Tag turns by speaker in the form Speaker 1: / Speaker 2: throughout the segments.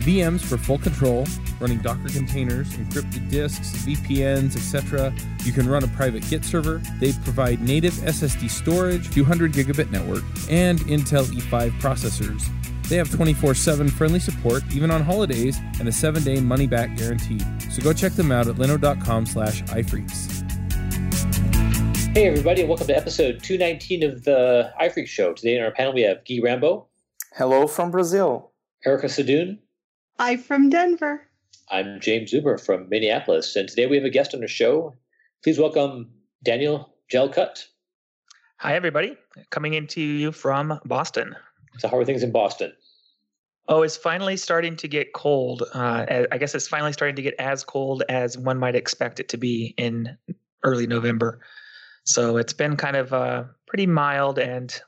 Speaker 1: VMs for full control, running Docker containers, encrypted disks, VPNs, etc. You can run a private Git server. They provide native SSD storage, 200 gigabit network, and Intel E5 processors. They have 24 7 friendly support, even on holidays, and a 7 day money back guarantee. So go check them out at linode.com slash iPhreaks.
Speaker 2: Hey, everybody, and welcome to episode 219 of the iPhreaks Show. Today on our panel, we have Guy Rambo.
Speaker 3: Hello from Brazil.
Speaker 2: Erica Sadun.
Speaker 4: Hi from Denver.
Speaker 2: I'm James Zuber from Minneapolis, and today we have a guest on the show. Please welcome Daniel Jalkut.
Speaker 5: Hi, everybody. Coming into you from Boston.
Speaker 2: So, how are things in Boston?
Speaker 5: Oh, it's finally starting to get cold. Uh, I guess it's finally starting to get as cold as one might expect it to be in early November. So it's been kind of uh, pretty mild, and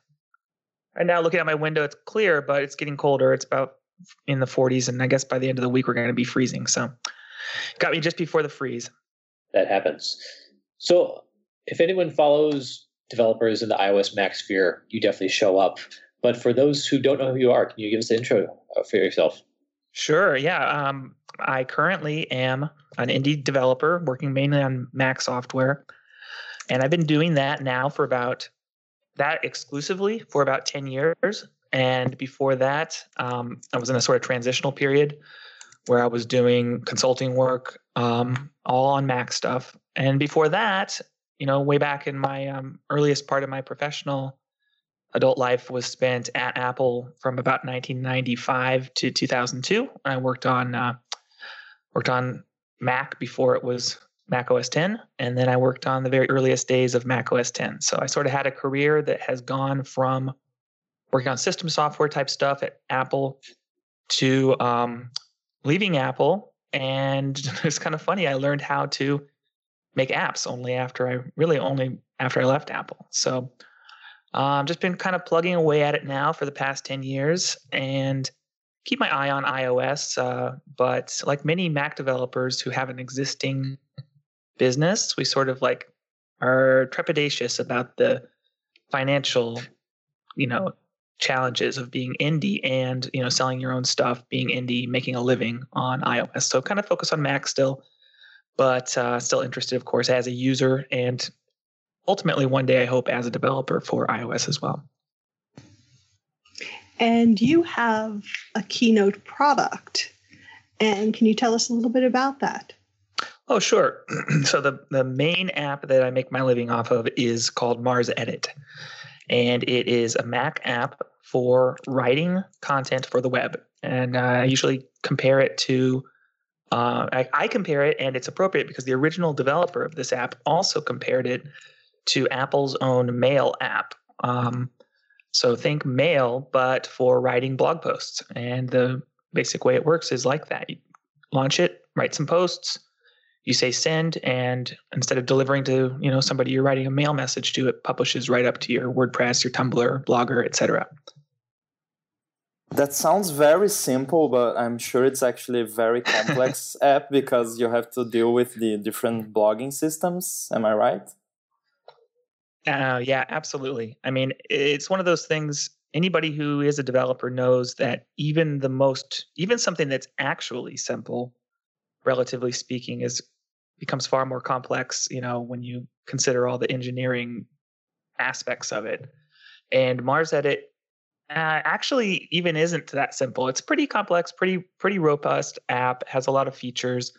Speaker 5: right now looking at my window, it's clear, but it's getting colder. It's about in the 40s, and I guess by the end of the week we're going to be freezing. So got me just before the freeze.
Speaker 2: That happens. So if anyone follows developers in the iOS Mac sphere, you definitely show up. But for those who don't know who you are, can you give us an intro uh, for yourself?
Speaker 5: Sure. Yeah. Um, I currently am an indie developer working mainly on Mac software. And I've been doing that now for about that exclusively for about 10 years. And before that, um, I was in a sort of transitional period where I was doing consulting work, um, all on Mac stuff. And before that, you know, way back in my um, earliest part of my professional adult life was spent at Apple from about 1995 to 2002. I worked on uh, worked on Mac before it was Mac OS 10, and then I worked on the very earliest days of Mac OS 10. So I sort of had a career that has gone from working on system software type stuff at Apple to um, leaving Apple. And it's kind of funny. I learned how to make apps only after I really only after I left Apple. So I've um, just been kind of plugging away at it now for the past 10 years and keep my eye on iOS. Uh, but like many Mac developers who have an existing business, we sort of like are trepidatious about the financial, you know, challenges of being indie and you know selling your own stuff, being indie, making a living on iOS. So kind of focus on Mac still, but uh, still interested, of course, as a user and ultimately one day I hope as a developer for iOS as well.
Speaker 4: And you have a Keynote product. And can you tell us a little bit about that?
Speaker 5: Oh, sure. so the, the main app that I make my living off of is called MarsEdit. And it is a Mac app for writing content for the web. And uh, I usually compare it to, uh, I, I compare it, and it's appropriate because the original developer of this app also compared it to Apple's own Mail app. Um, so think Mail, but for writing blog posts. And the basic way it works is like that. You launch it, write some posts, you say send, and instead of delivering to you know somebody you're writing a mail message to, it publishes right up to your WordPress, your Tumblr, Blogger, etc.
Speaker 3: That sounds very simple, but I'm sure it's actually a very complex app because you have to deal with the different blogging systems. Am I right?
Speaker 5: Uh, yeah, absolutely. I mean, it's one of those things. Anybody who is a developer knows that even the most, even something that's actually simple, relatively speaking, is becomes far more complex. You know, when you consider all the engineering aspects of it. And MarsEdit uh, actually even isn't that simple. It's pretty complex, pretty pretty robust app. Has a lot of features.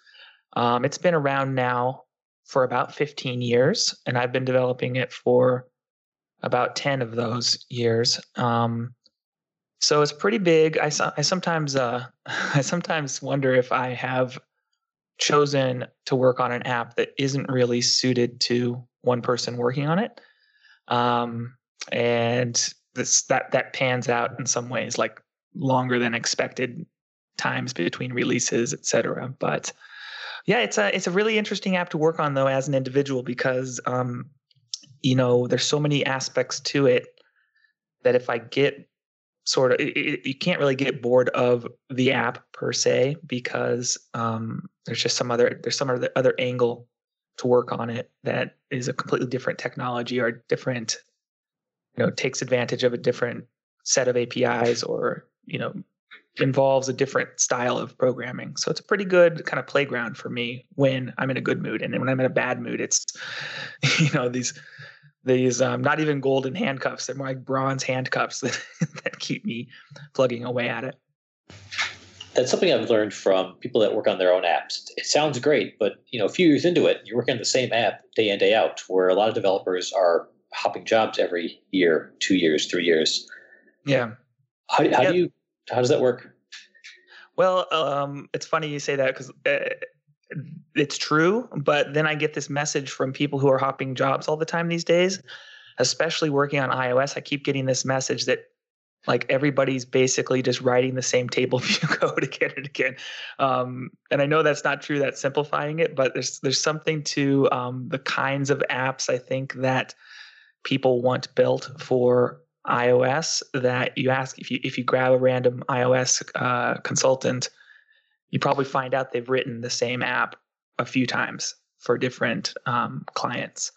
Speaker 5: Um, it's been around now for about 15 years, and I've been developing it for about 10 of those years. Um, so it's pretty big. I, I sometimes uh, I sometimes wonder if I have chosen to work on an app that isn't really suited to one person working on it. Um, and this that that pans out in some ways, like longer than expected times between releases, etc. But Yeah, it's a it's a really interesting app to work on though as an individual because um, you know there's so many aspects to it that if I get sort of it, it, you can't really get bored of the app per se because um, there's just some other there's some other other angle to work on it that is a completely different technology or different you know takes advantage of a different set of APIs or you know involves a different style of programming. So it's a pretty good kind of playground for me when I'm in a good mood. And when I'm in a bad mood, it's you know these these um, not even golden handcuffs; they're more like bronze handcuffs that that keep me plugging away at it.
Speaker 2: That's something I've learned from people that work on their own apps. It sounds great, but you know, a few years into it, you're working on the same app day in day out. Where a lot of developers are hopping jobs every year, two years, three years.
Speaker 5: Yeah.
Speaker 2: How, how do you how does that work?
Speaker 5: Well, um, it's funny you say that because uh, it's true. But then I get this message from people who are hopping jobs all the time these days, especially working on iOS. I keep getting this message that like everybody's basically just writing the same table view code again and again. Um, and I know that's not true. That's simplifying it, but there's there's something to um, the kinds of apps I think that people want built for iOS that you ask if you if you grab a random iOS uh, consultant, you probably find out they've written the same app a few times for different um, clients,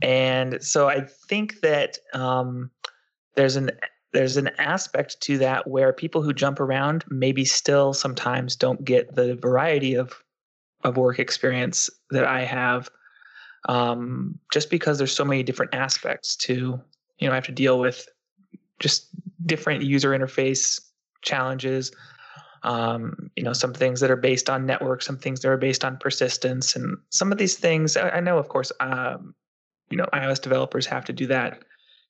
Speaker 5: and so I think that um, there's an there's an aspect to that where people who jump around maybe still sometimes don't get the variety of of work experience that I have um, just because there's so many different aspects to you know I have to deal with just different user interface challenges. Um, you know, some things that are based on network, some things that are based on persistence, and some of these things. I, I know, of course, um, you know, iOS developers have to do that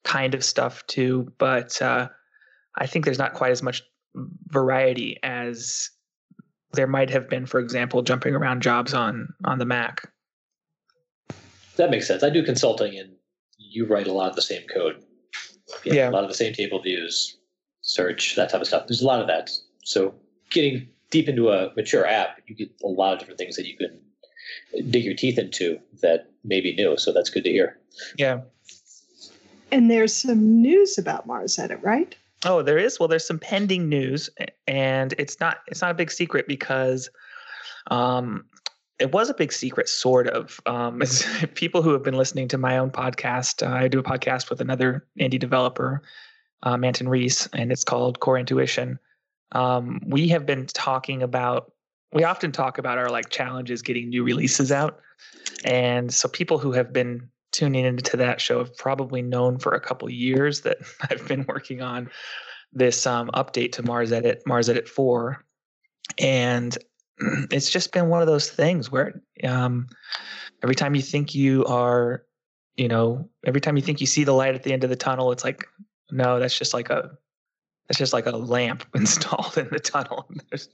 Speaker 5: kind of stuff too, but uh, I think there's not quite as much variety as there might have been, for example, jumping around jobs on on the Mac.
Speaker 2: That makes sense. I do consulting, and you write a lot of the same code yeah, yeah. a lot of the same table views, search, that type of stuff. There's a lot of that. So getting deep into a mature app, you get a lot of different things that you can dig your teeth into that may be new. So that's good to hear.
Speaker 5: Yeah.
Speaker 4: And there's some news about MarsEdit, right?
Speaker 5: Oh, there is. Well, there's some pending news, and it's not it's not a big secret because um, it was a big secret, sort of. Um, people who have been listening to my own podcast, uh, I do a podcast with another indie developer, uh, Manton Reece, and it's called Core Intuition. Um, we have been talking about. We often talk about our like challenges getting new releases out, and so people who have been tuning into that show have probably known for a couple years that I've been working on this um, update to MarsEdit, Mars Edit Four, and it's just been one of those things where um, every time you think you are, you know, every time you think you see the light at the end of the tunnel, it's like, no, that's just like a, that's just like a lamp installed in the tunnel. There's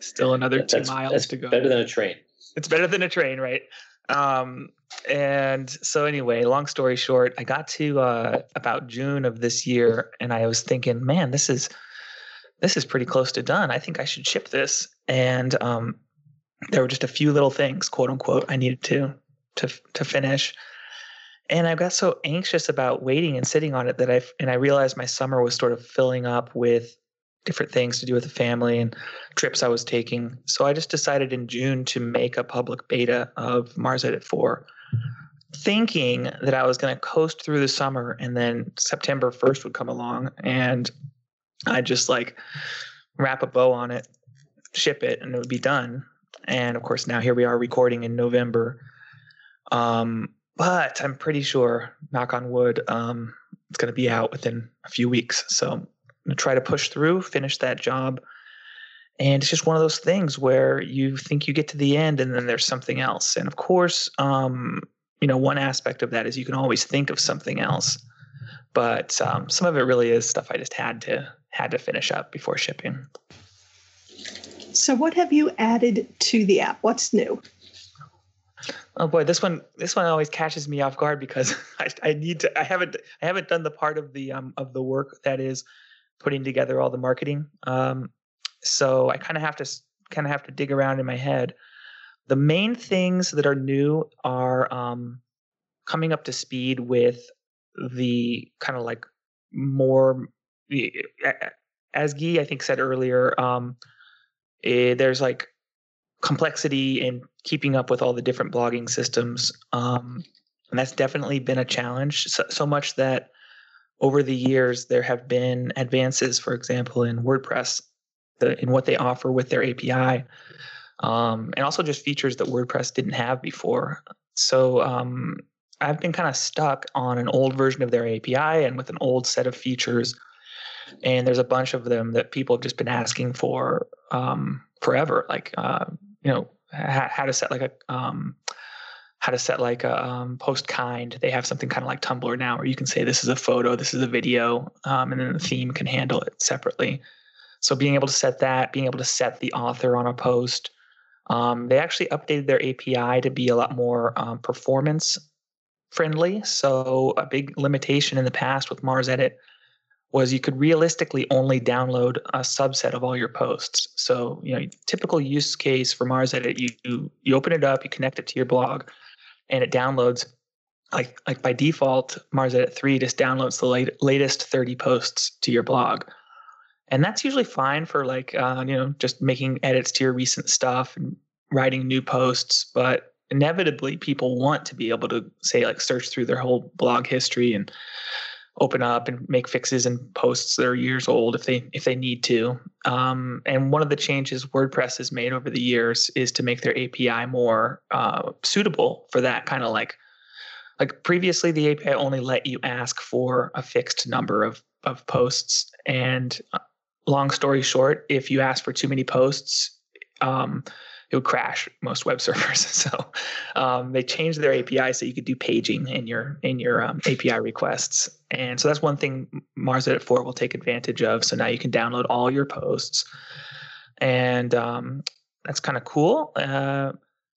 Speaker 5: still another
Speaker 2: two
Speaker 5: that's, miles to go.
Speaker 2: Better than a train.
Speaker 5: It's better than a train, right? Um, and so anyway, long story short, I got to uh, about June of this year, and I was thinking, man, this is this is pretty close to done. I think I should ship this. And um, there were just a few little things, quote unquote, I needed to to to finish. And I got so anxious about waiting and sitting on it that I and I realized my summer was sort of filling up with different things to do with the family and trips I was taking. So I just decided in June to make a public beta of MarsEdit 4, thinking that I was going to coast through the summer and then September 1st would come along and I'd just like wrap a bow on it, ship it, and it would be done. And of course, now here we are recording in November. Um, but I'm pretty sure, knock on wood, um, it's going to be out within a few weeks. So I'm going to try to push through, finish that job. And it's just one of those things where you think you get to the end and then there's something else. And of course, um, you know, one aspect of that is you can always think of something else. But um, some of it really is stuff I just had to had to finish up before shipping.
Speaker 4: So, what have you added to the app? What's new?
Speaker 5: Oh boy, this one this one always catches me off guard because I, I need to I haven't I haven't done the part of the um of the work that is putting together all the marketing. Um, so I kind of have to kind of have to dig around in my head. the main things that are new are um, coming up to speed with the kind of like more as Guy I think said earlier, um, eh, there's like complexity and keeping up with all the different blogging systems, um, and that's definitely been a challenge. So, so, much that over the years there have been advances, for example, in WordPress, the, in what they offer with their API, um, and also just features that WordPress didn't have before. So um, I've been kind of stuck on an old version of their API and with an old set of features. And there's a bunch of them that people have just been asking for um, forever, like uh, you know how, to set like a um, how to set like a um, post kind. They have something kind of like Tumblr now, where you can say this is a photo, this is a video, um, and then the theme can handle it separately. So being able to set that, being able to set the author on a post. Um, they actually updated their API to be a lot more um, performance friendly. So a big limitation in the past with MarsEdit was you could realistically only download a subset of all your posts. So, you know, typical use case for MarsEdit, you you open it up, you connect it to your blog, and it downloads like like by default, MarsEdit 3 just downloads the late, latest 30 posts to your blog. And that's usually fine for like uh, you know, just making edits to your recent stuff and writing new posts, but inevitably people want to be able to say like search through their whole blog history and open up and make fixes and posts that are years old if they if they need to. Um, and one of the changes WordPress has made over the years is to make their API more uh, suitable for that kind of like like previously the API only let you ask for a fixed number of of posts and uh, long story short if you ask for too many posts um, it would crash most web servers. So um, they changed their API so you could do paging in your in your um, API requests, and so that's one thing MarsEdit 4 will take advantage of. So now you can download all your posts, and um, that's kind of cool. Uh,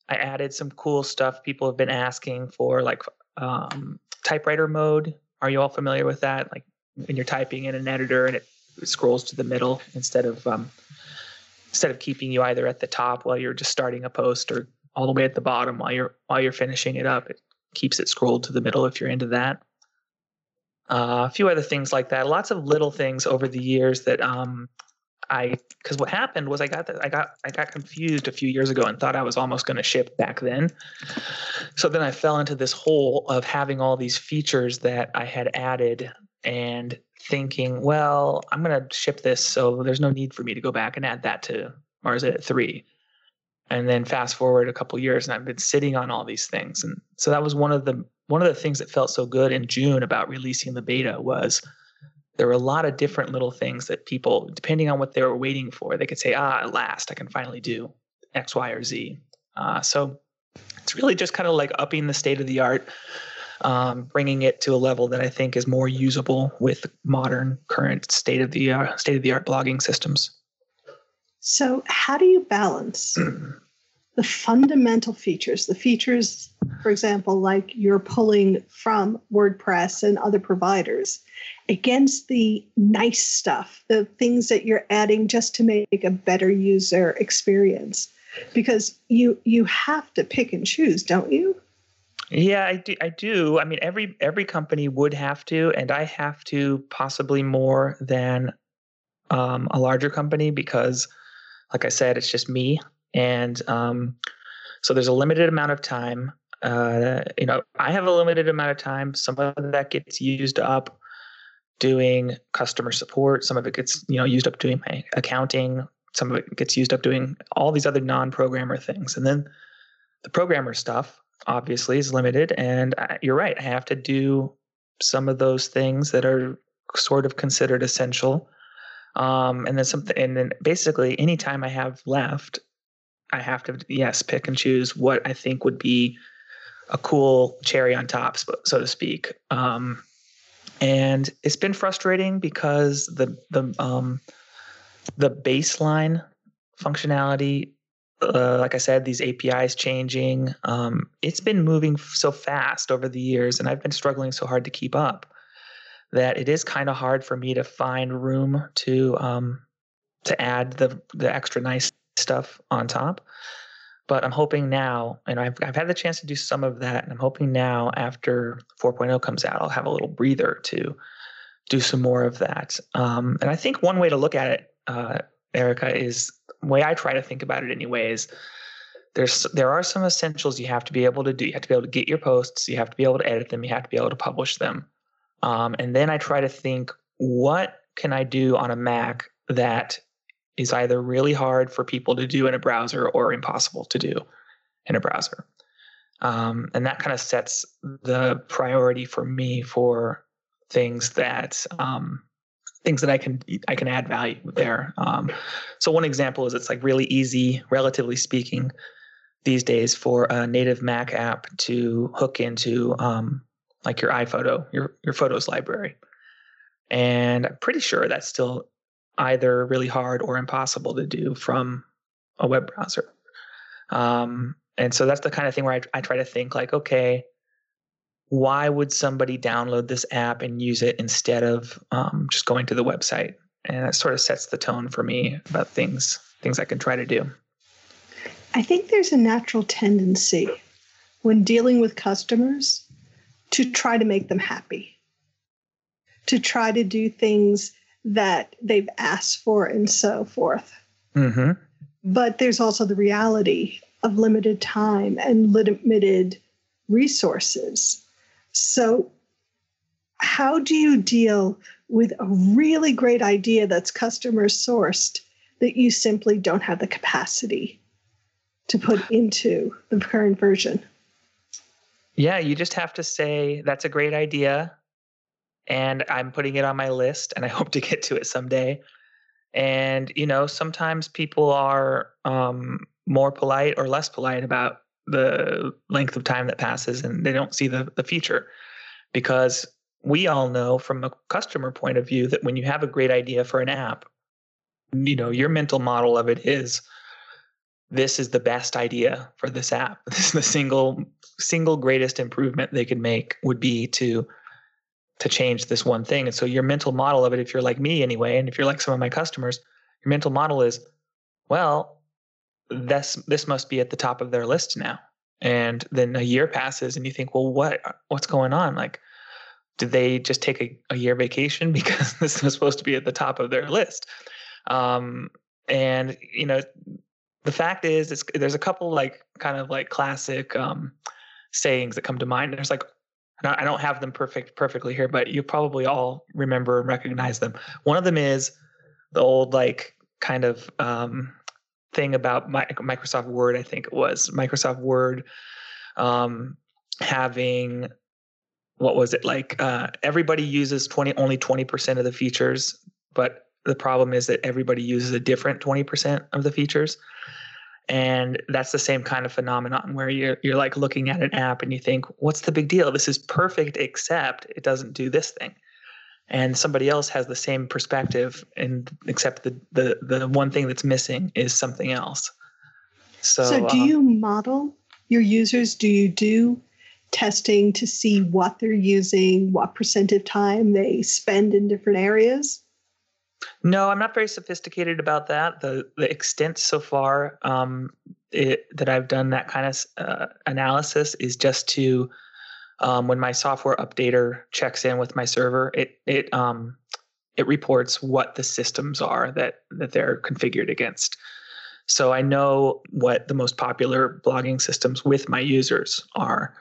Speaker 5: I added some cool stuff people have been asking for, like um, typewriter mode. Are you all familiar with that? Like when you're typing in an editor and it scrolls to the middle instead of um, instead of keeping you either at the top while you're just starting a post or all the way at the bottom while you're while you're finishing it up. It keeps it scrolled to the middle if you're into that. Uh, a few other things like that. Lots of little things over the years that um, I because what happened was I got the, I got I got confused a few years ago and thought I was almost going to ship back then. So then I fell into this hole of having all these features that I had added and thinking, well, I'm going to ship this, so there's no need for me to go back and add that to MarsEdit 3. And then fast forward a couple years, and I've been sitting on all these things, and so that was one of the one of the things that felt so good in June about releasing the beta was there were a lot of different little things that people, depending on what they were waiting for, they could say, ah, at last, I can finally do X, Y, or Z. Uh, so it's really just kind of like upping the state of the art um, bringing it to a level that I think is more usable with modern, current state of the uh, state of the art blogging systems.
Speaker 4: So, how do you balance the fundamental features, the features, for example, like you're pulling from WordPress and other providers, against the nice stuff, the things that you're adding just to make a better user experience? Because you you have to pick and choose, don't you?
Speaker 5: Yeah, I do. I do. I mean, every every company would have to, and I have to possibly more than um, a larger company because, like I said, it's just me, and um, so there's a limited amount of time. Uh, you know, I have a limited amount of time. Some of that gets used up doing customer support. Some of it gets you know used up doing my accounting. Some of it gets used up doing all these other non-programmer things, and then the programmer stuff obviously is limited. And I, you're right. I have to do some of those things that are sort of considered essential. Um, and then something, and then basically anytime I have left, I have to, yes, pick and choose what I think would be a cool cherry on top, so to speak. Um, and it's been frustrating because the, the, um, the baseline functionality uh, like I said, these APIs changing. Um, it's been moving so fast over the years, and I've been struggling so hard to keep up that it is kind of hard for me to find room to um, to add the the extra nice stuff on top. But I'm hoping now, and I've, I've had the chance to do some of that, and I'm hoping now after 4.0 comes out, I'll have a little breather to do some more of that. Um, and I think one way to look at it, uh, Erica, is the way I try to think about it anyway is there's there are some essentials you have to be able to do. You have to be able to get your posts, you have to be able to edit them, you have to be able to publish them. Um, and then I try to think, what can I do on a Mac that is either really hard for people to do in a browser or impossible to do in a browser. Um, and that kind of sets the priority for me for things that um, things that I can I can add value there. Um, so one example is it's like really easy, relatively speaking, these days for a native Mac app to hook into um, like your iPhoto, your your photos library. And I'm pretty sure that's still either really hard or impossible to do from a web browser. Um, and so that's the kind of thing where I, I try to think like, okay, why would somebody download this app and use it instead of um, just going to the website? And that sort of sets the tone for me about things things I can try to do.
Speaker 4: I think there's a natural tendency when dealing with customers to try to make them happy, to try to do things that they've asked for and so forth.
Speaker 5: Mm-hmm.
Speaker 4: But there's also the reality of limited time and limited resources. So, how do you deal with a really great idea that's customer sourced that you simply don't have the capacity to put into the current version?
Speaker 5: Yeah, you just have to say, that's a great idea and I'm putting it on my list and I hope to get to it someday. And, you know, sometimes people are um, more polite or less polite about the length of time that passes and they don't see the, the feature because we all know from a customer point of view that when you have a great idea for an app, you know, your mental model of it is this is the best idea for this app. This is the single single greatest improvement they could make would be to to change this one thing. And so your mental model of it, if you're like me anyway, and if you're like some of my customers, your mental model is, well, this this must be at the top of their list now. And then a year passes and you think, well, what what's going on? Like, did they just take a, a year vacation because this was supposed to be at the top of their list? Um, and you know, the fact is, there's a couple like kind of like classic um, sayings that come to mind. There's like I don't have them perfect perfectly here, but you probably all remember and recognize them. One of them is the old like kind of um, thing about Microsoft Word. I think it was Microsoft Word um, having what was it like? Uh, everybody uses twenty only twenty percent of the features, but the problem is that everybody uses a different twenty percent of the features and that's the same kind of phenomenon where you're you're like looking at an app and you think what's the big deal this is perfect except it doesn't do this thing and somebody else has the same perspective and except the the the one thing that's missing is something else. So
Speaker 4: so do um, you model your users? Do you do testing to see what they're using what percent of time they spend in different areas?
Speaker 5: No, I'm not very sophisticated about that. The the extent so far um, it, that I've done that kind of uh, analysis is just to um, when my software updater checks in with my server, it it um, it reports what the systems are that that they're configured against. So I know what the most popular blogging systems with my users are.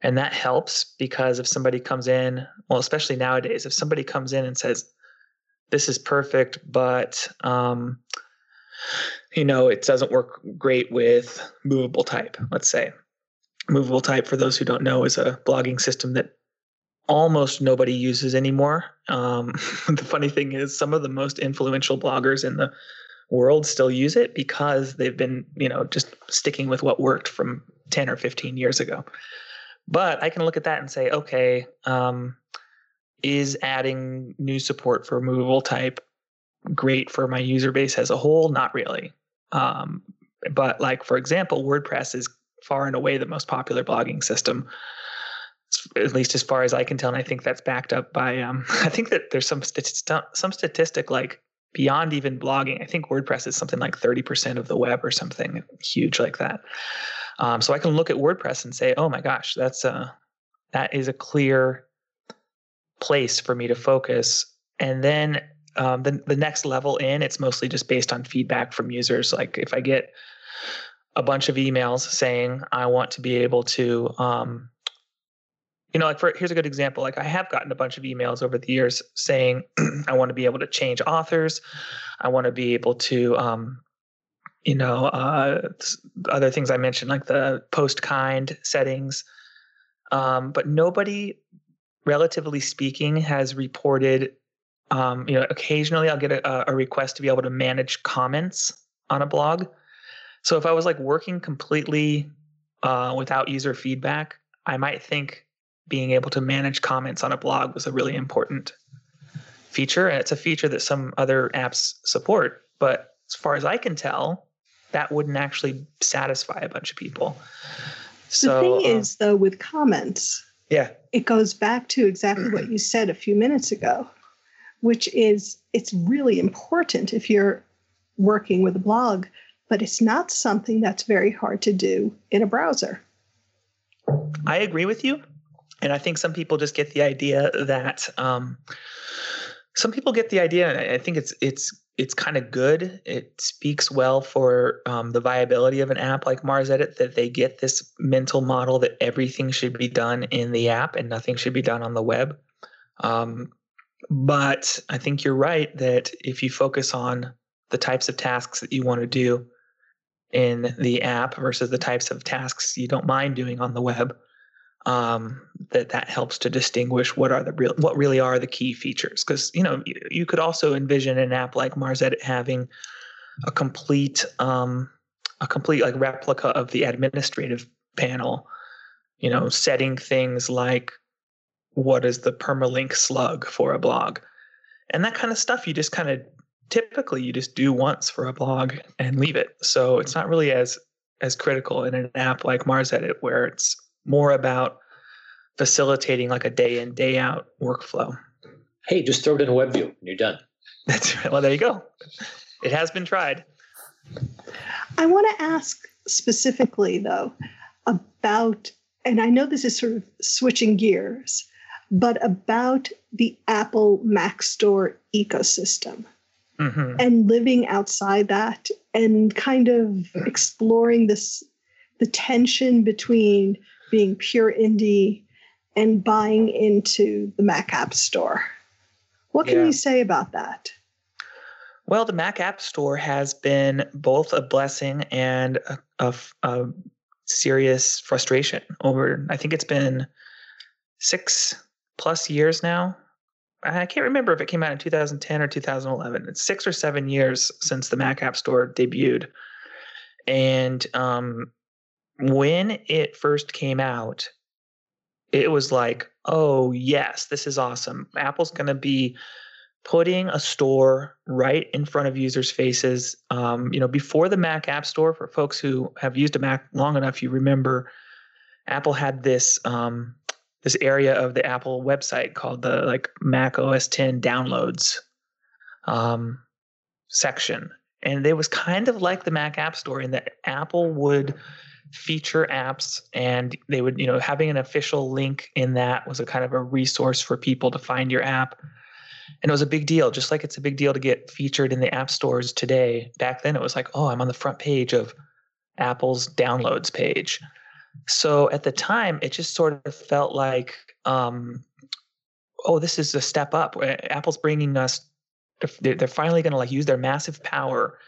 Speaker 5: And that helps because if somebody comes in, well, especially nowadays, if somebody comes in and says, this is perfect, but um, you know, it doesn't work great with movable type, let's say. Movable type, for those who don't know, is a blogging system that almost nobody uses anymore. Um, the funny thing is, some of the most influential bloggers in the world still use it because they've been, you know, just sticking with what worked from 10 or 15 years ago. But I can look at that and say, okay, um, is adding new support for movable type great for my user base as a whole? Not really. Um, but like for example, WordPress is far and away the most popular blogging system, at least as far as I can tell. And I think that's backed up by um, I think that there's some some statistic like beyond even blogging. I think WordPress is something like 30% of the web or something huge like that. Um, so I can look at WordPress and say, oh my gosh, that's a that is a clear place for me to focus. And then um, the the next level in, it's mostly just based on feedback from users. Like if I get a bunch of emails saying I want to be able to um, you know, like for here's a good example. Like I have gotten a bunch of emails over the years saying I want to be able to change authors, I want to be able to, um, you know, uh, other things I mentioned like the post kind settings, um, but nobody, relatively speaking, has reported. Um, you know, occasionally I'll get a, a request to be able to manage comments on a blog. So if I was like working completely uh, without user feedback, I might think being able to manage comments on a blog was a really important feature. And it's a feature that some other apps support. But as far as I can tell, that wouldn't actually satisfy a bunch of people.
Speaker 4: So, the thing um, is, though, with comments,
Speaker 5: yeah,
Speaker 4: it goes back to exactly what you said a few minutes ago, which is it's really important if you're working with a blog, but it's not something that's very hard to do in a browser.
Speaker 5: I agree with you. And I think some people just get the idea that um, some people get the idea, and I think it's it's it's kind of good. It speaks well for um, the viability of an app like MarsEdit that they get this mental model that everything should be done in the app and nothing should be done on the web. Um, but I think you're right that if you focus on the types of tasks that you want to do in the app versus the types of tasks you don't mind doing on the web, um, that that helps to distinguish what are the real what really are the key features. Because you know you, you, could also envision an app like mars MarsEdit having a complete um, a complete like replica of the administrative panel you know setting things like what is the permalink slug for a blog? And that kind of stuff you just kind of typically you just do once for a blog and leave it. So it's not really as as critical in an app like MarsEdit where it's more about facilitating like a day in day out workflow.
Speaker 2: Hey just throw it in a web view and you're done.
Speaker 5: That's right. Well there you go. It has been tried.
Speaker 4: I want to ask specifically though about and i know this is sort of switching gears but about the apple mac store ecosystem mm-hmm. and living outside that and kind of exploring this the tension between being pure indie and buying into the Mac App Store. What can yeah. you say about that?
Speaker 5: Well, the Mac App Store has been both a blessing and a, a, a serious frustration over, I think it's been six plus years now. I can't remember if it came out in 2010 or 2011. It's six or seven years since the Mac App Store debuted. And um, when it first came out, it was like, oh, yes, this is awesome. Apple's going to be putting a store right in front of users' faces. Um, you know, before the Mac App Store, for folks who have used a Mac long enough, you remember Apple had this um, this area of the Apple website called the like Mac OS 10 downloads um, section, and it was kind of like the Mac App Store in that Apple would feature apps and they would you know having an official link in that was a kind of a resource for people to find your app. And it was a big deal just like it's a big deal to get featured in the app stores today. Back then it was like oh i'm on the front page of apple's downloads page so at the time it just sort of felt like um, oh this is a step up apple's bringing us they're finally going to like use their massive power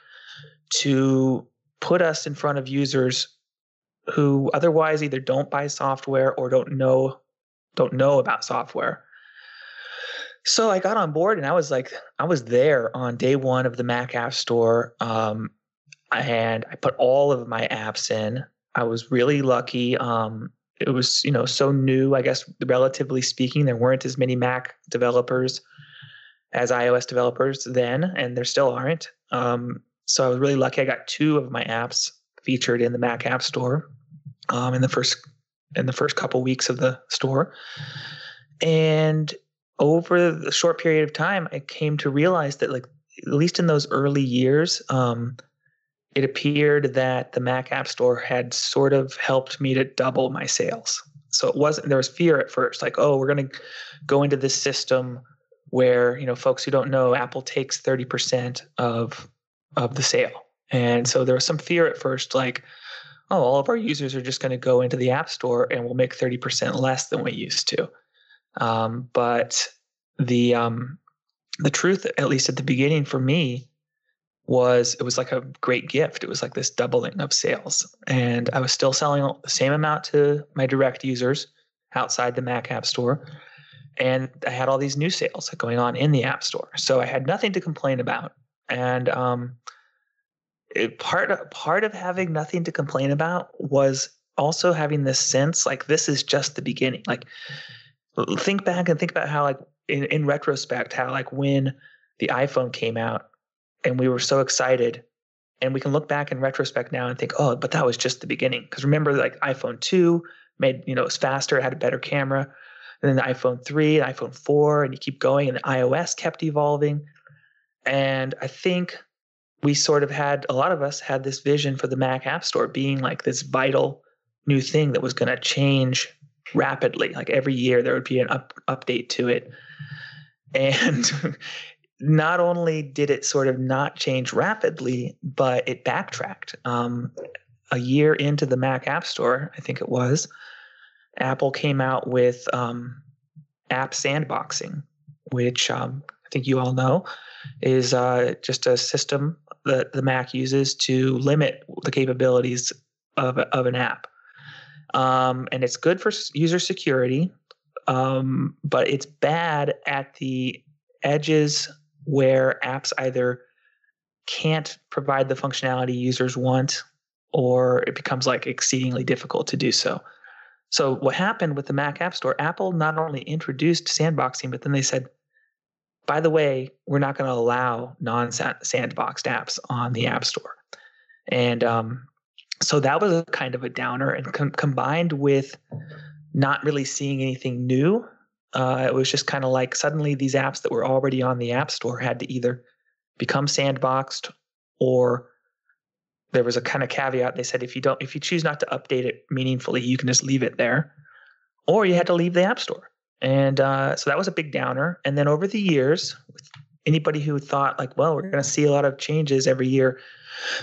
Speaker 5: to put us in front of users who otherwise either don't buy software or don't know don't know about software. So I got on board and I was like, I was there on day one of the Mac App Store. Um, and I put all of my apps in. I was really lucky. Um, it was, you know, so new, I guess, relatively speaking. There weren't as many Mac developers as iOS developers then, and there still aren't. Um, so I was really lucky. I got two of my apps featured in the Mac App Store um, in the first in the first couple weeks of the store, and over the short period of time, I came to realize that like at least in those early years, um, it appeared that the Mac App Store had sort of helped me to double my sales. So it wasn't there was fear at first, like, oh, we're going to go into this system where you know folks who don't know Apple takes thirty percent of of the sale, and so there was some fear at first, like, oh, all of our users are just going to go into the App Store and we'll make thirty percent less than we used to. Um, but the um, the truth, at least at the beginning for me, was it was like a great gift. It was like this doubling of sales. And I was still selling the same amount to my direct users outside the Mac App Store. And I had all these new sales going on in the App Store. So I had nothing to complain about. And um, it, part, part of having nothing to complain about was also having this sense like this is just the beginning. Like, think back and think about how, like, in, in retrospect, how, like, when the iPhone came out, and we were so excited. And we can look back in retrospect now and think oh but that was just the beginning. Because remember like iphone 2 made you know it was faster it had a better camera and then the iphone 3 and iphone 4 and you keep going and the ios kept evolving. And i think we sort of had a lot of us had this vision for the mac app store being like this vital new thing that was going to change rapidly. Like every year there would be an up, update to it. And not only did it sort of not change rapidly, but it backtracked. Um, a year into the Mac App Store, I think it was, Apple came out with um, app sandboxing, which um, I think you all know is uh, just a system that the Mac uses to limit the capabilities of, of an app. Um, and it's good for user security, um, but it's bad at the edges where apps either can't provide the functionality users want or it becomes like exceedingly difficult to do so. So what happened with the Mac App Store, Apple not only introduced sandboxing, but then they said, by the way, we're not going to allow non-sandboxed apps on the App Store. And um, so that was a kind of a downer and com- combined with not really seeing anything new uh, it was just kind of like suddenly these apps that were already on the App Store had to either become sandboxed or there was a kind of caveat. They said if you don't, if you choose not to update it meaningfully, you can just leave it there, or you had to leave the App Store. And uh, so that was a big downer. And then over the years, anybody who thought like, well, we're going to see a lot of changes every year,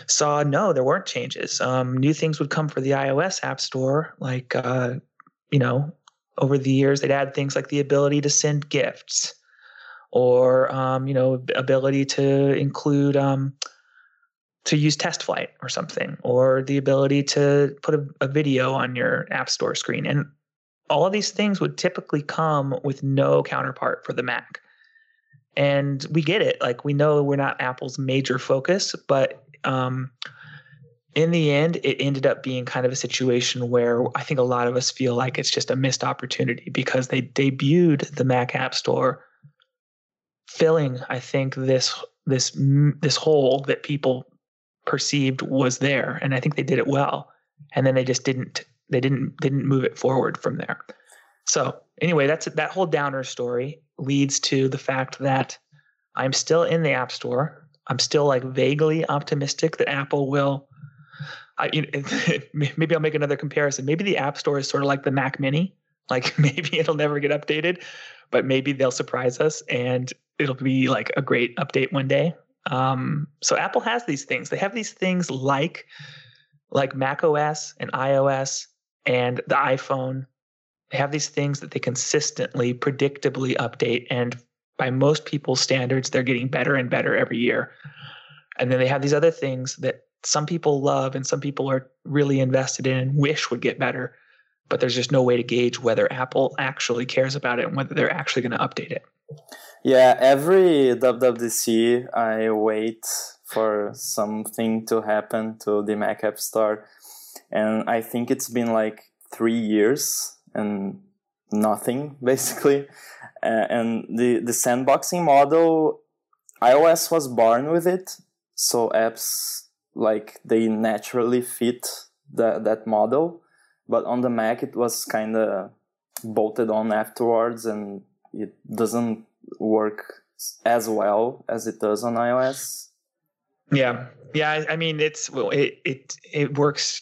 Speaker 5: saw no, there weren't changes. Um, new things would come for the iOS App Store, like uh, you know, over the years they'd add things like the ability to send gifts or um, you know ability to include um, to use TestFlight or something or the ability to put a, a, video on your app store screen. And all of these things would typically come with no counterpart for the mac. And we get it. Like we know we're not apple's major focus but um, in the end, it ended up being kind of a situation where I think a lot of us feel like it's just a missed opportunity because they debuted the Mac App Store, filling I think this this this hole that people perceived was there, and I think they did it well. And then they just didn't they didn't didn't move it forward from there. So anyway, that's that whole downer story leads to the fact that I'm still in the App Store. I'm still like vaguely optimistic that Apple will I, you know, maybe I'll make another comparison. Maybe the App Store is sort of like the Mac Mini. Like maybe it'll never get updated, but maybe they'll surprise us and it'll be like a great update one day. Um, so Apple has these things. They have these things like like Mac OS and iOS and the iPhone. They have these things that they consistently, predictably update, and by most people's standards, they're getting better and better every year. And then they have these other things that some people love and some people are really invested in and wish would get better but there's just no way to gauge whether apple actually cares about it and whether they're actually going to update it.
Speaker 3: Yeah every wwdc i wait for something to happen to the mac app store and i think it's been like three years and nothing basically. And the the sandboxing model ios was born with it so apps like they naturally fit that that model but on the mac it was kind of bolted on afterwards and it doesn't work as well as it does on iOS.
Speaker 5: Yeah, yeah. I mean, it's it it it works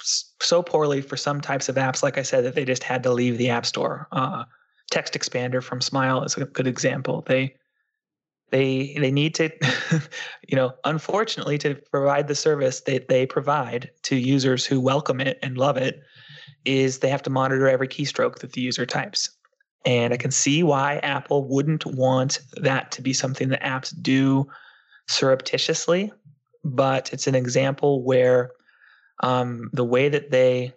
Speaker 5: so poorly for some types of apps. Like I said, that they just had to leave the App Store. Uh, TextExpander from Smile is a good example. They they they need to you know unfortunately to provide the service that they provide to users who welcome it and love it is they have to monitor every keystroke that the user types. And i can see why apple wouldn't want that to be something that apps do surreptitiously but it's an example where um, the way that they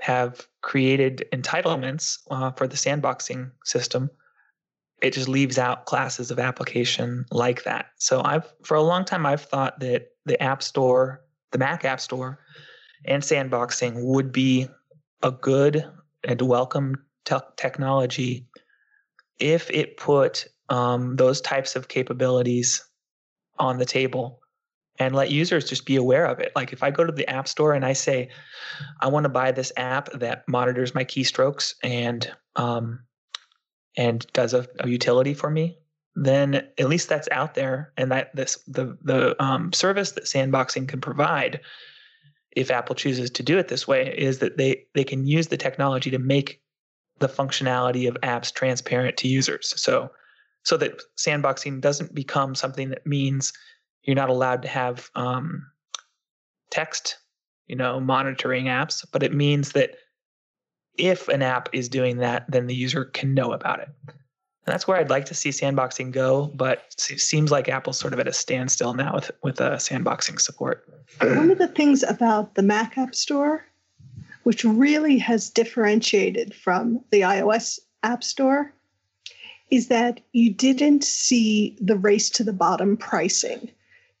Speaker 5: have created entitlements uh, for the sandboxing system it just leaves out classes of application like that. So I've for a long time I've thought that the App Store, the Mac App Store, and sandboxing would be a good and welcome te- technology if it put um, those types of capabilities on the table and let users just be aware of it. Like if I go to the App Store and I say, I want to buy this app that monitors my keystrokes and um, and does a, a utility for me, then at least that's out there, and that this the the um, service that sandboxing can provide, if Apple chooses to do it this way, is that they they can use the technology to make the functionality of apps transparent to users. So so that sandboxing doesn't become something that means you're not allowed to have um, text, you know, monitoring apps, but it means that if an app is doing that, then the user can know about it. And that's where I'd like to see sandboxing go, but it seems like Apple's sort of at a standstill now with with uh, sandboxing support.
Speaker 4: One of the things about the Mac App Store, which really has differentiated from the iOS App Store, is that you didn't see the race to the bottom pricing.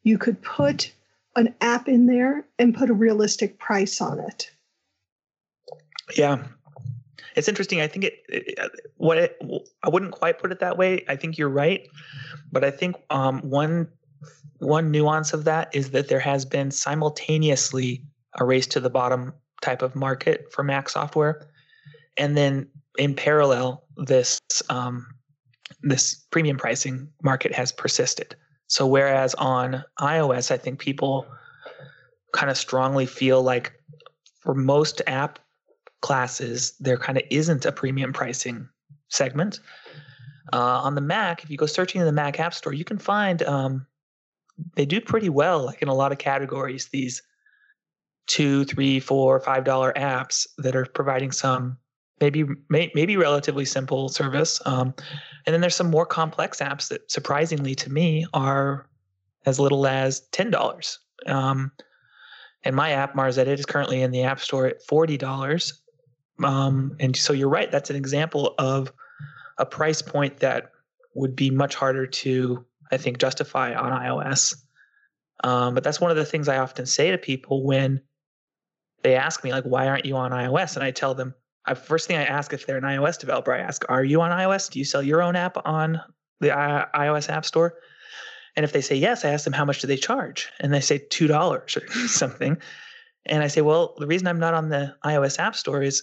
Speaker 4: You could put an app in there and put a realistic price on it.
Speaker 5: Yeah, it's interesting. I think it, it what it, I wouldn't quite put it that way. I think you're right, but I think um, one one nuance of that is that there has been simultaneously a race to the bottom type of market for Mac software, and then in parallel, this um, this premium pricing market has persisted. So whereas on iOS, I think people kind of strongly feel like for most app classes, there kind of isn't a premium pricing segment. Uh, on the Mac, if you go searching in the Mac App Store, you can find um, they do pretty well, like in a lot of categories. These two, three, four, five dollar apps that are providing some maybe may, maybe relatively simple service, um, and then there's some more complex apps that surprisingly to me are as little as ten dollars. Um, and my app Mars is currently in the App Store at forty dollars, um, and so you're right. That's an example of a price point that would be much harder to, I think, justify on iOS. Um, but that's one of the things I often say to people when they ask me, like, why aren't you on iOS? And I tell them, I, first thing I ask if they're an iOS developer, I ask, are you on iOS? Do you sell your own app on the I- iOS App Store? And if they say yes, I ask them, how much do they charge? And they say $2 or something. And I say, well, the reason I'm not on the iOS App Store is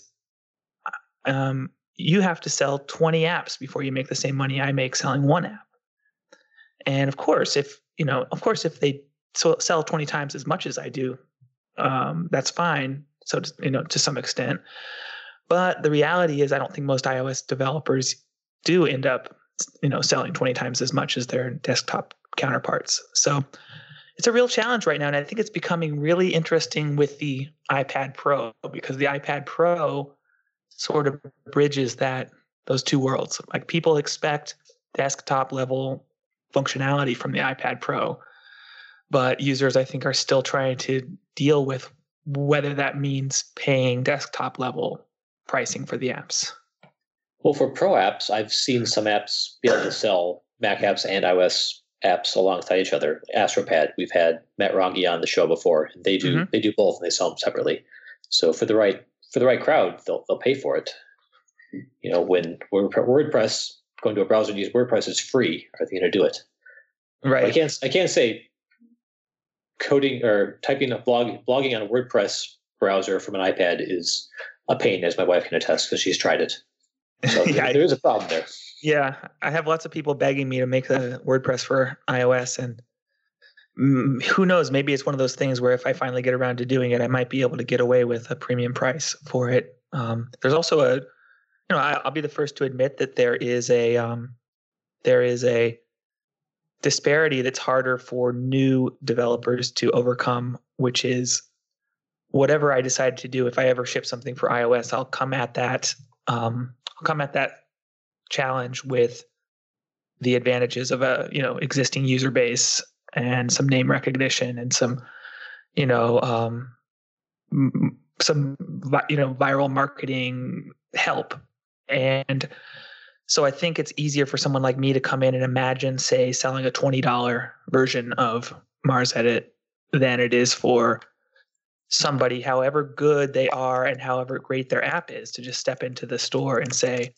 Speaker 5: um, you have to sell 20 apps before you make the same money I make selling one app. And of course, if you know, of course, if they sell 20 times as much as I do, um, that's fine. So you know, to some extent. But the reality is, I don't think most iOS developers do end up, you know, selling 20 times as much as their desktop counterparts. So it's a real challenge right now, and I think it's becoming really interesting with the iPad Pro because the iPad Pro sort of bridges that those two worlds. Like people expect desktop level functionality from the iPad Pro, but users I think are still trying to deal with whether that means paying desktop level pricing for the apps.
Speaker 2: Well, for pro apps, I've seen some apps be able to sell Mac apps and iOS apps alongside each other. Astropad, we've had Matt Ronge on the show before. They do mm-hmm. they do both and they sell them separately. So for the right for the right crowd, they'll they'll pay for it. You know, when WordPress going to a browser and use WordPress is free, are they going to do it?
Speaker 5: Right.
Speaker 2: I can't I can't say coding or typing a blog blogging on a WordPress browser from an iPad is a pain, as my wife can attest because she's tried it. So yeah, there, is a problem there.
Speaker 5: Yeah, I have lots of people begging me to make the WordPress for iOS, and who knows? Maybe it's one of those things where if I finally get around to doing it, I might be able to get away with a premium price for it. Um, there's also a, you know, I, will be the first to admit that there is a, um, there is a disparity that's harder for new developers to overcome, which is whatever I decide to do. If I ever ship something for iOS, I'll come at that. Um, I'll come at that challenge with the advantages of a you know existing user base and some name recognition and some you know um, some you know viral marketing help and so i think it's easier for someone like me to come in and imagine say selling a $20 version of Mars MarsEdit than it is for somebody however good they are and however great their app is to just step into the store and say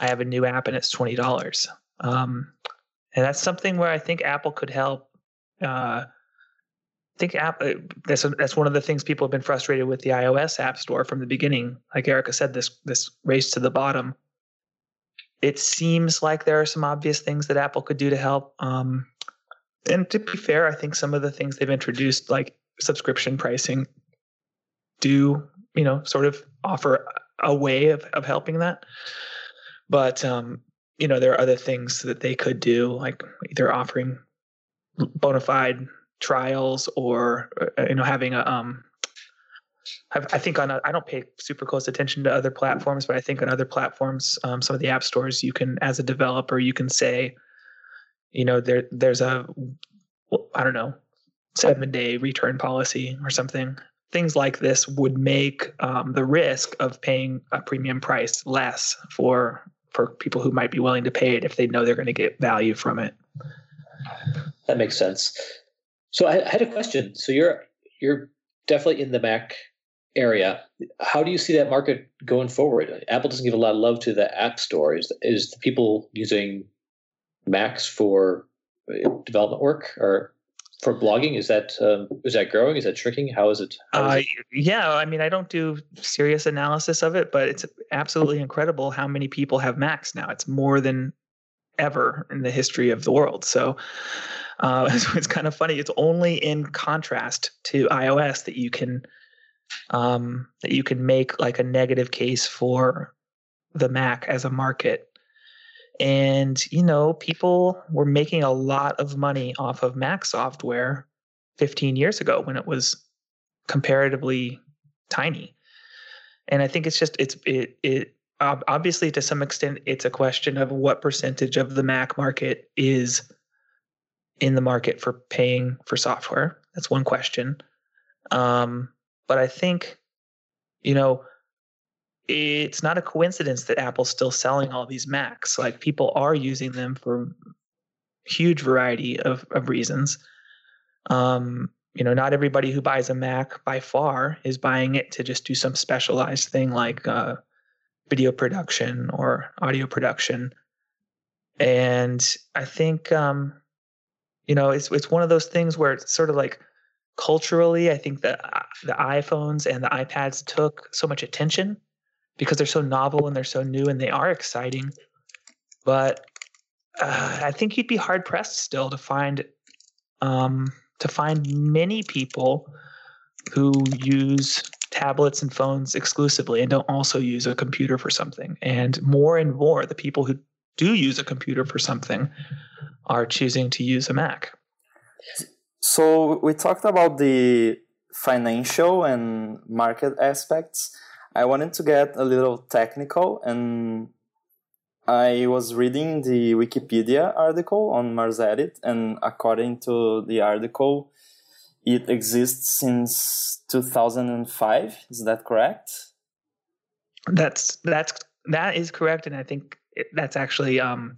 Speaker 5: I have a new app and it's twenty dollars. Um, and that's something where I think Apple could help. Uh, I think app uh, that's that's one of the things people have been frustrated with the iOS App Store from the beginning. Like Erica said, this this race to the bottom. It seems like there are some obvious things that Apple could do to help. Um, and to be fair, I think some of the things they've introduced, like subscription pricing, do you know sort of offer a way of of helping that. But um, you know, there are other things that they could do, like either offering bona fide trials or uh, you know having a um I think on I don't pay super close attention to other platforms, but I think on other platforms, um, some of the app stores, you can, as a developer, you can say, you know, there there's a, I don't know, seven day return policy or something. Things like this would make um, the risk of paying a premium price less for for people who might be willing to pay it if they know they're going to get value from it.
Speaker 2: That makes sense. So I, I had a question. So you're you're definitely in the Mac area. How do you see that market going forward? Apple doesn't give a lot of love to the App Store. Is is the people using Macs for uh, development work or for blogging? Is that um, is that growing? Is that shrinking? How is it? How is
Speaker 5: it? Yeah, I mean, I don't do serious analysis of it, but it's absolutely incredible how many people have Macs now. It's more than ever in the history of the world. So uh, it's, it's, kind of funny. It's only in contrast to iOS that you can um, that you can make like a negative case for the Mac as a market. And, you know, people were making a lot of money off of Mac software 15 years ago when it was comparatively tiny. And I think it's just, it's, it, it, obviously to some extent it's a question of what percentage of the Mac market is in the market for paying for software. That's one question. Um, but I think, you know, it's not a coincidence that Apple's still selling all these Macs. Like people are using them for huge variety of, of reasons. Um, you know, not everybody who buys a Mac by far is buying it to just do some specialized thing like uh, video production or audio production. And I think, um, you know, it's it's one of those things where it's sort of like culturally, I think that the iPhones and the iPads took so much attention because they're so novel and they're so new and they are exciting. But uh, I think you'd be hard pressed still to find um, to find many people who use tablets and phones exclusively and don't also use a computer for something. And more and more, the people who do use a computer for something are choosing to use a Mac.
Speaker 3: So we talked about the financial and market aspects. I wanted to get a little technical and I was reading the Wikipedia article on MarsEdit, and according to the article, it exists since 2005. Is that correct?
Speaker 5: That's that's that is correct, and I think it, that's actually um,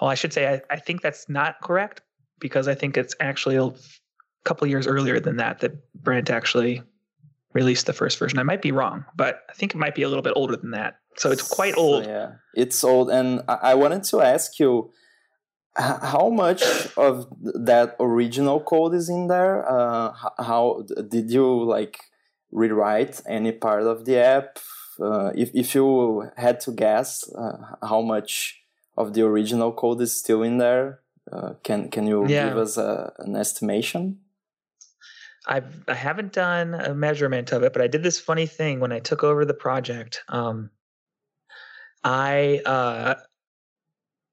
Speaker 5: well, I should say I, I think that's not correct because I think it's actually a couple years earlier than that that Brent actually released the first version. I might be wrong, but I think it might be a little bit older than that. So it's quite old.
Speaker 3: Yeah, it's old. And I wanted to ask you how much of that original code is in there? Uh, how did you like rewrite any part of the app? Uh, if if you had to guess, uh, how much of the original code is still in there. Uh, can can you yeah. give us a, an estimation?
Speaker 5: I've I haven't done a measurement of it, but I did this funny thing when I took over the project. Um, I uh,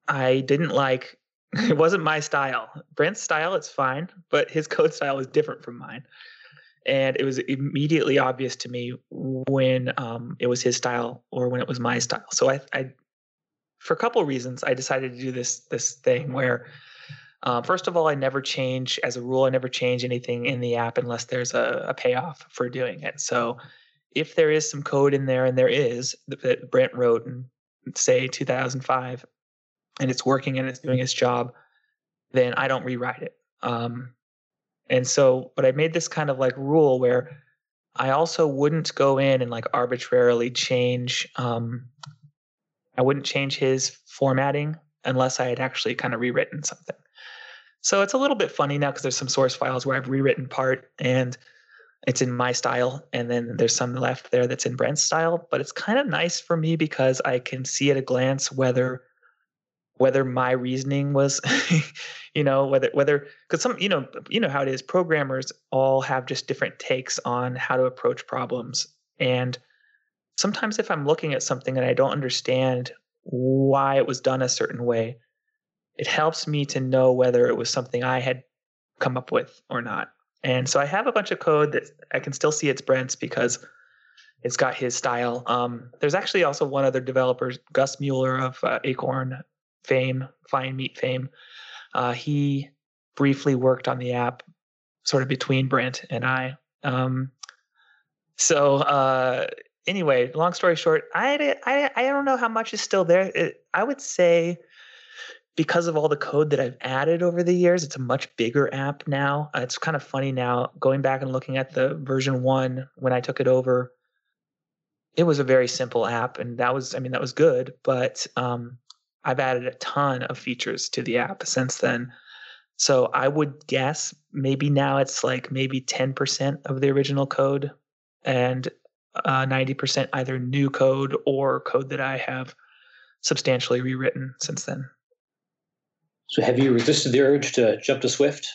Speaker 5: I didn't like it wasn't my style. Brent's style, it's fine, but his code style is different from mine. And it was immediately obvious to me when um, it was his style or when it was my style. So I, I, for a couple of reasons, I decided to do this this thing where, uh, first of all, I never change as a rule. I never change anything in the app unless there's a, a payoff for doing it. So if there is some code in there, and there is that Brent wrote in say 2005, and it's working and it's doing its job, then I don't rewrite it. Um, and so, but I made this kind of like rule where I also wouldn't go in and like arbitrarily change. Um, I wouldn't change his formatting unless I had actually kind of rewritten something. So it's a little bit funny now because there's some source files where I've rewritten part and it's in my style, and then there's some left there that's in Brent's style. But it's kind of nice for me because I can see at a glance whether whether my reasoning was you know whether whether because some you know you know how it is programmers all have just different takes on how to approach problems. And sometimes if i'm looking at something and i don't understand why it was done a certain way it helps me to know whether it was something i had come up with or not. And so i have a bunch of code that i can still see it's brent's because it's got his style. Um, there's actually also one other developer Gus Mueller of uh, Acorn fame, Flying Meat fame. Uh, he briefly worked on the app, sort of between Brent and I. Um, so uh, anyway, long story short, I, I I don't know how much is still there. It, I would say because of all the code that I've added over the years, it's a much bigger app now. Uh, it's kind of funny now going back and looking at the version one when I took it over. It was a very simple app, and that was I mean that was good, but um, I've added a ton of features to the app since then. So I would guess maybe now it's like maybe 10% of the original code and uh, 90% either new code or code that I have substantially rewritten since then.
Speaker 2: So have you resisted the urge to jump to Swift?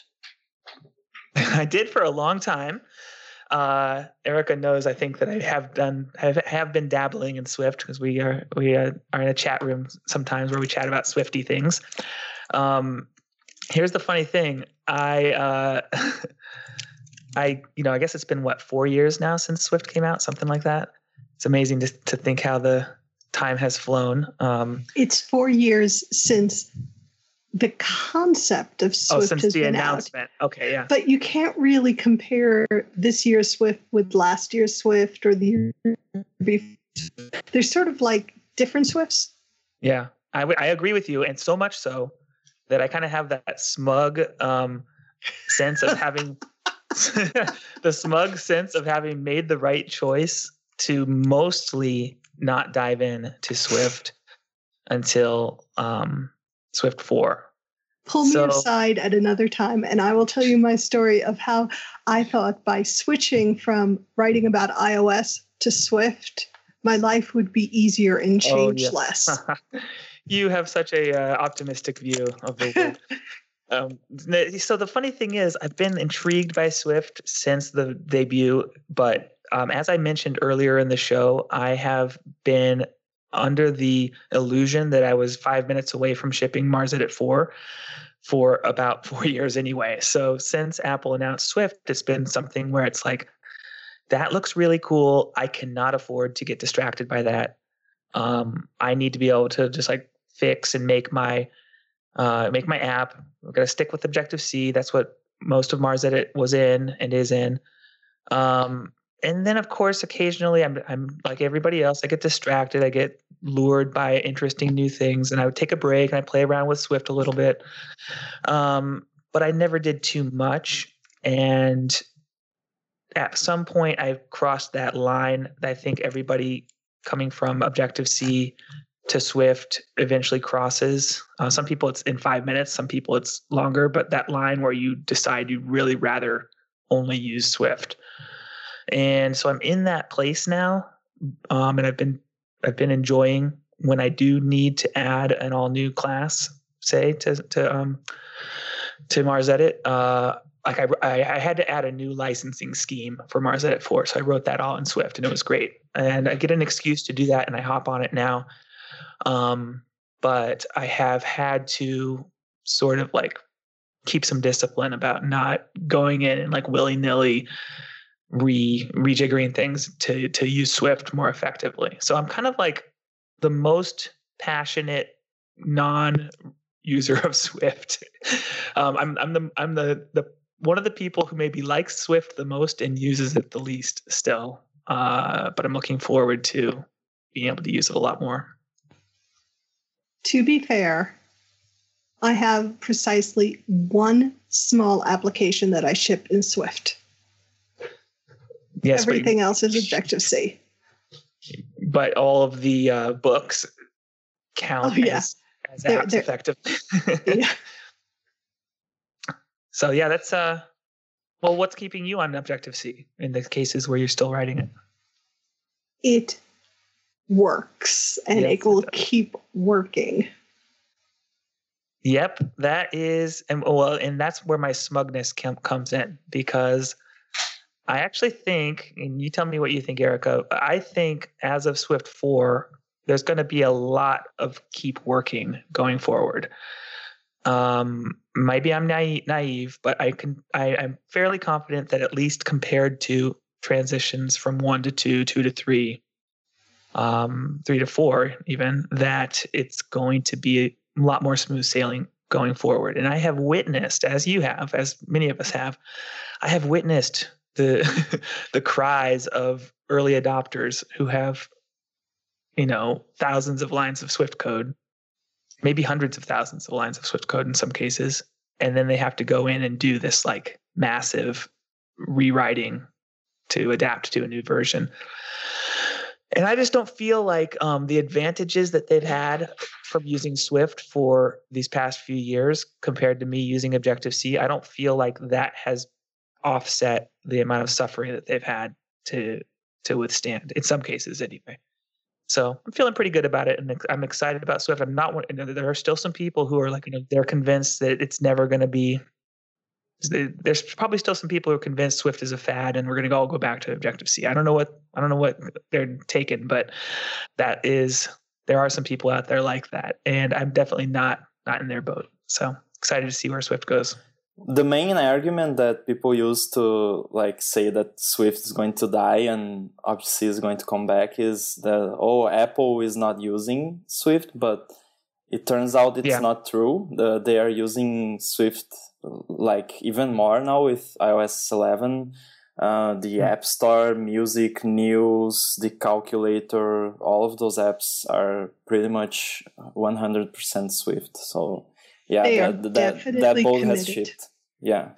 Speaker 5: I did for a long time. Uh, Erica knows, I think, that I have done have have been dabbling in Swift because we are we are, are in a chat room sometimes where we chat about Swifty things. Um, here's the funny thing: I uh, I you know I guess it's been what four years now since Swift came out, something like that. It's amazing to to think how the time has flown. Um,
Speaker 4: it's four years since the concept of Swift oh,
Speaker 5: since
Speaker 4: has
Speaker 5: the
Speaker 4: been
Speaker 5: announcement.
Speaker 4: Out.
Speaker 5: Okay, yeah.
Speaker 4: But you can't really compare this year's Swift with last year's Swift or the year before. They're sort of like different Swifts.
Speaker 5: Yeah, I, w- I agree with you, and so much so that I kind of have that smug um, sense of having the smug sense of having made the right choice to mostly not dive in to Swift until um, Swift 4.
Speaker 4: Pull me aside at another time, and I will tell you my story of how I thought by switching from writing about iOS to Swift, my life would be easier and oh, change oh, yes. less.
Speaker 5: you have such a uh, optimistic view of the world. Um, so the funny thing is, I've been intrigued by Swift since the debut, but um, as I mentioned earlier in the show, I have been under the illusion that I was five minutes away from shipping MarsEdit 4 for about four years anyway. So since Apple announced Swift, it's been something where it's like, that looks really cool. I cannot afford to get distracted by that. Um, I need to be able to just like fix and make my uh, make my app. We're gonna stick with Objective C. That's what most of MarsEdit was in and is in. Um, and then of course occasionally I'm I'm like everybody else I get distracted I get lured by interesting new things and I would take a break and I play around with Swift a little bit um, but I never did too much and at some point I crossed that line that I think everybody coming from Objective C to Swift eventually crosses. Uh, some people it's in five minutes, some people it's longer, but that line where you decide you'd really rather only use Swift. And so I'm in that place now. Um, and I've been I've been enjoying when I do need to add an all new class, say to to um to MarsEdit, uh, like I, I had to add a new licensing scheme for MarsEdit 4. So I wrote that all in Swift and it was great. And I get an excuse to do that and I hop on it now. Um, but I have had to sort of like keep some discipline about not going in and like willy nilly re rejiggering things to to use Swift more effectively. So I'm kind of like the most passionate non user of Swift. Um, I'm I'm the I'm the the one of the people who maybe likes Swift the most and uses it the least still. Uh, but I'm looking forward to being able to use it a lot more.
Speaker 4: To be fair, I have precisely one small application that I ship in Swift.
Speaker 5: Yes,
Speaker 4: everything else is Objective C.
Speaker 5: But all of the uh, books count oh, yeah. as, as they're, apps they're, effectively. yeah. So yeah, that's uh well what's keeping you on Objective C in the cases where you're still writing it?
Speaker 4: It works and yes, it will it keep working.
Speaker 5: Yep, that is and well and that's where my smugness comes in because I actually think and you tell me what you think Erica, I think as of Swift 4 there's going to be a lot of keep working going forward. Um, maybe I'm naive, naive, but I can I, I'm fairly confident that at least compared to transitions from one to two, two to three, um, three to four, even that it's going to be a lot more smooth sailing going forward. And I have witnessed, as you have, as many of us have, I have witnessed the the cries of early adopters who have, you know, thousands of lines of Swift code maybe hundreds of thousands of lines of Swift code in some cases. And then they have to go in and do this like massive rewriting to adapt to a new version. And I just don't feel like um, the advantages that they've had from using Swift for these past few years compared to me using Objective C, I don't feel like that has offset the amount of suffering that they've had to to withstand in some cases anyway. So I'm feeling pretty good about it, and I'm excited about Swift. I'm not. You know, there are still some people who are like, you know, they're convinced that it's never going to be. There's probably still some people who are convinced Swift is a fad, and we're going to all go back to Objective C. I don't know what I don't know what they're taking, but that is there are some people out there like that, and I'm definitely not not in their boat. So excited to see where Swift goes
Speaker 3: the main argument that people use to like say that Swift is going to die and Objective-C is going to come back is that oh Apple is not using Swift, but it turns out it's yeah. not true. The, they are using Swift like even more now with iOS 11. Uh, the mm. App Store, music, news, the calculator, all of those apps are pretty much 100% Swift. So yeah,
Speaker 4: they
Speaker 3: that,
Speaker 4: that, that, that boat has shipped.
Speaker 3: Yeah.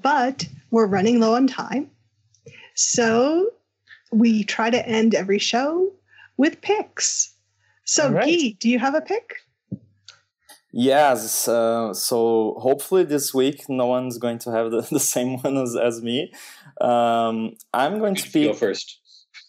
Speaker 4: But we're running low on time. So we try to end every show with picks. So, right. Guy, do you have a pick?
Speaker 3: Yes. Uh, so hopefully this week no one's going to have the, the same one as, as me. Um, I'm going to pick.
Speaker 2: Go first.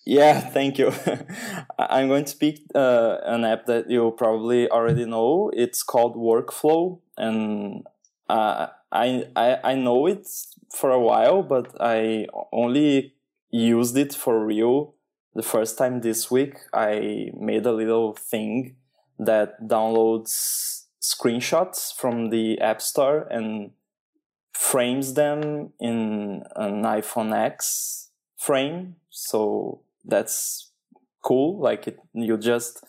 Speaker 3: Yeah, thank you. I'm going to pick uh, an app that you probably already know. It's called Workflow, and uh, I, I I know it for a while, but I only used it for real the first time this week. I made a little thing that downloads screenshots from the App Store and frames them in an iPhone X frame. So that's cool. Like it, you just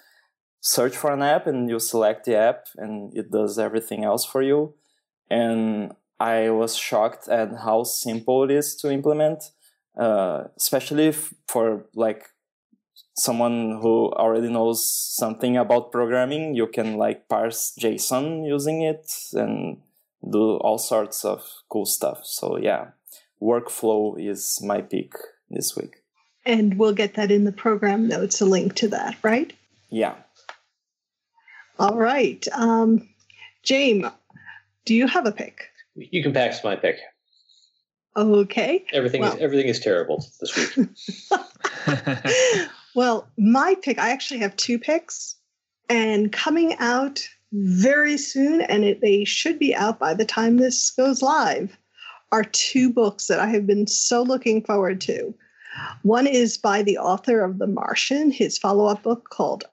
Speaker 3: search for an app and you select the app and it does everything else for you. And I was shocked at how simple it is to implement, uh, especially for like someone who already knows something about programming. You can like parse JSON using it and do all sorts of cool stuff. So yeah, workflow is my pick this week.
Speaker 4: And we'll get that in the program notes, a link to that, right?
Speaker 3: Yeah.
Speaker 4: All right. Um, James, do you have a pick?
Speaker 2: You can pass my pick.
Speaker 4: Okay.
Speaker 2: Everything well. is everything is terrible this week.
Speaker 4: well, my pick, I actually have two picks. And coming out very soon, and it, they should be out by the time this goes live, are two books that I have been so looking forward to. One is by the author of The Martian, his follow up book called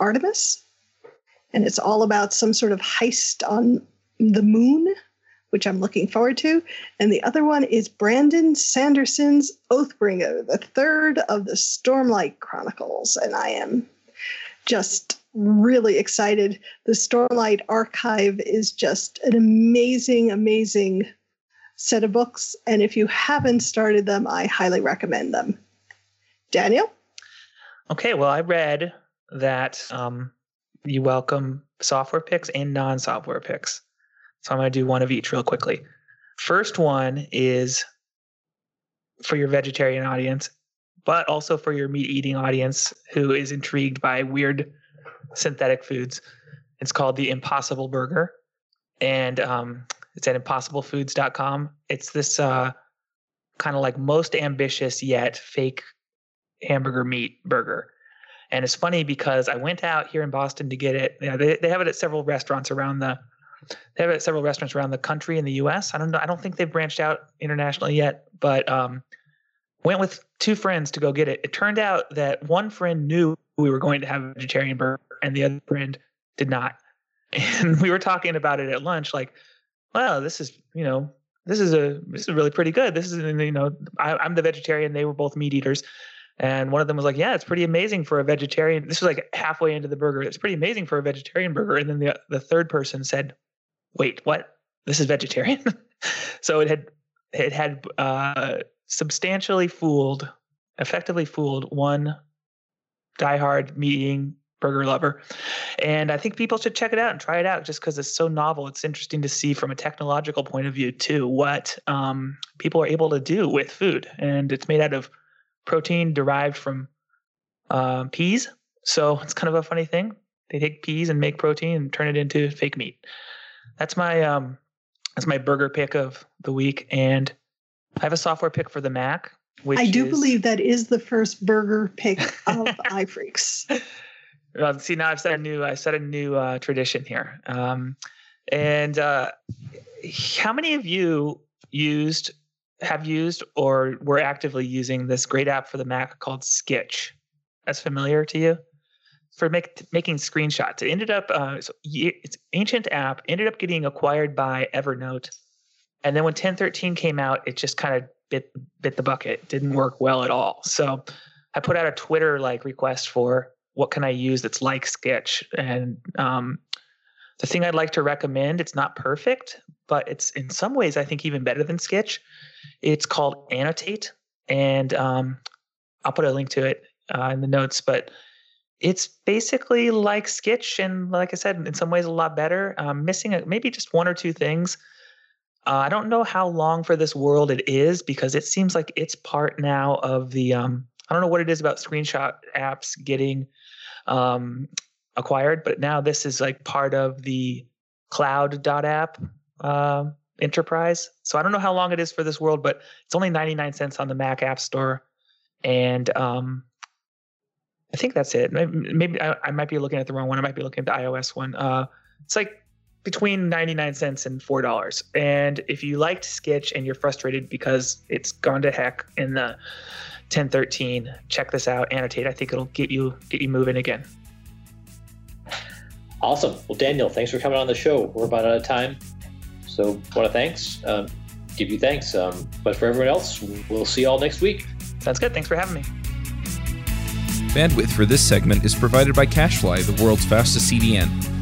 Speaker 4: Artemis. And it's all about some sort of heist on the moon, which I'm looking forward to. And the other one is Brandon Sanderson's Oathbringer, the third of the Stormlight Chronicles. And I am just really excited. The Stormlight Archive is just an amazing, amazing set of books. And if you haven't started them, I highly recommend them. Daniel?
Speaker 5: Okay, well, I read that um, you welcome software picks and non software picks. So I'm going to do one of each real quickly. First one is for your vegetarian audience, but also for your meat eating audience who is intrigued by weird synthetic foods. It's called the Impossible Burger. And um, it's at impossiblefoods.com. It's this uh, kind of like most ambitious yet fake hamburger meat burger. And it's funny because I went out here in Boston to get it. You know, they, they have it at several restaurants around the they have it at several restaurants around the country in the US. I don't know. I don't think they've branched out internationally yet, but um, went with two friends to go get it. It turned out that one friend knew we were going to have a vegetarian burger and the other friend did not. And we were talking about it at lunch, like, wow, this is, you know, this is a this is really pretty good. This is you know, I, I'm the vegetarian. They were both meat eaters. And one of them was like, "Yeah, it's pretty amazing for a vegetarian." This was like halfway into the burger. It's pretty amazing for a vegetarian burger. And then the the third person said, "Wait, what? This is vegetarian?" so it had it had uh, substantially fooled, effectively fooled one diehard meat eating burger lover. And I think people should check it out and try it out just because it's so novel. It's interesting to see from a technological point of view, too, what um, people are able to do with food. And it's made out of protein derived from uh, peas. So it's kind of a funny thing. They take peas and make protein and turn it into fake meat. That's my um, that's my burger pick of the week, and I have a software pick for the Mac. Which
Speaker 4: I do
Speaker 5: is,
Speaker 4: believe that is the first burger pick of iPhreaks.
Speaker 5: Well, see now I've set a new I set a new uh, tradition here. Um, and uh, how many of you used have used or were actively using this great app for the Mac called Skitch? That's familiar to you? For make, making screenshots. It ended up uh, so it's ancient app ended up getting acquired by Evernote, and then when 1013 came out, it just kind of bit bit the bucket. Didn't work well at all. So I put out a Twitter like request for what can I use that's like Skitch? And um, the thing I'd like to recommend, it's not perfect, but it's in some ways I think even better than Skitch. It's called Annotate, and um, I'll put a link to it uh, in the notes. But it's basically like Skitch. and like I said, in some ways a lot better. Missing a, maybe just one or two things. Uh, I don't know how long for this world it is because it seems like it's part now of the. Um, I don't know what it is about screenshot apps getting um, acquired, but now this is like part of the cloud.app uh, enterprise. So I don't know how long it is for this world, but it's only 99 cents on the Mac App Store. And um, I think that's it. Maybe, maybe I, I, might be looking at the wrong one. I might be looking at the iOS one. Uh, it's like between 99 cents and $4. And if you liked Skitch and you're frustrated because it's gone to heck in the 1013. Check this out. Annotate. I think it'll get you get you moving again.
Speaker 2: Awesome. Well, Daniel, thanks for coming on the show. We're about out of time, so want to thanks um, give you thanks. Um, but for everyone else, we'll see you all next week.
Speaker 5: Sounds good. Thanks for having me.
Speaker 1: Bandwidth for this segment is provided by CacheFly, the world's fastest CDN.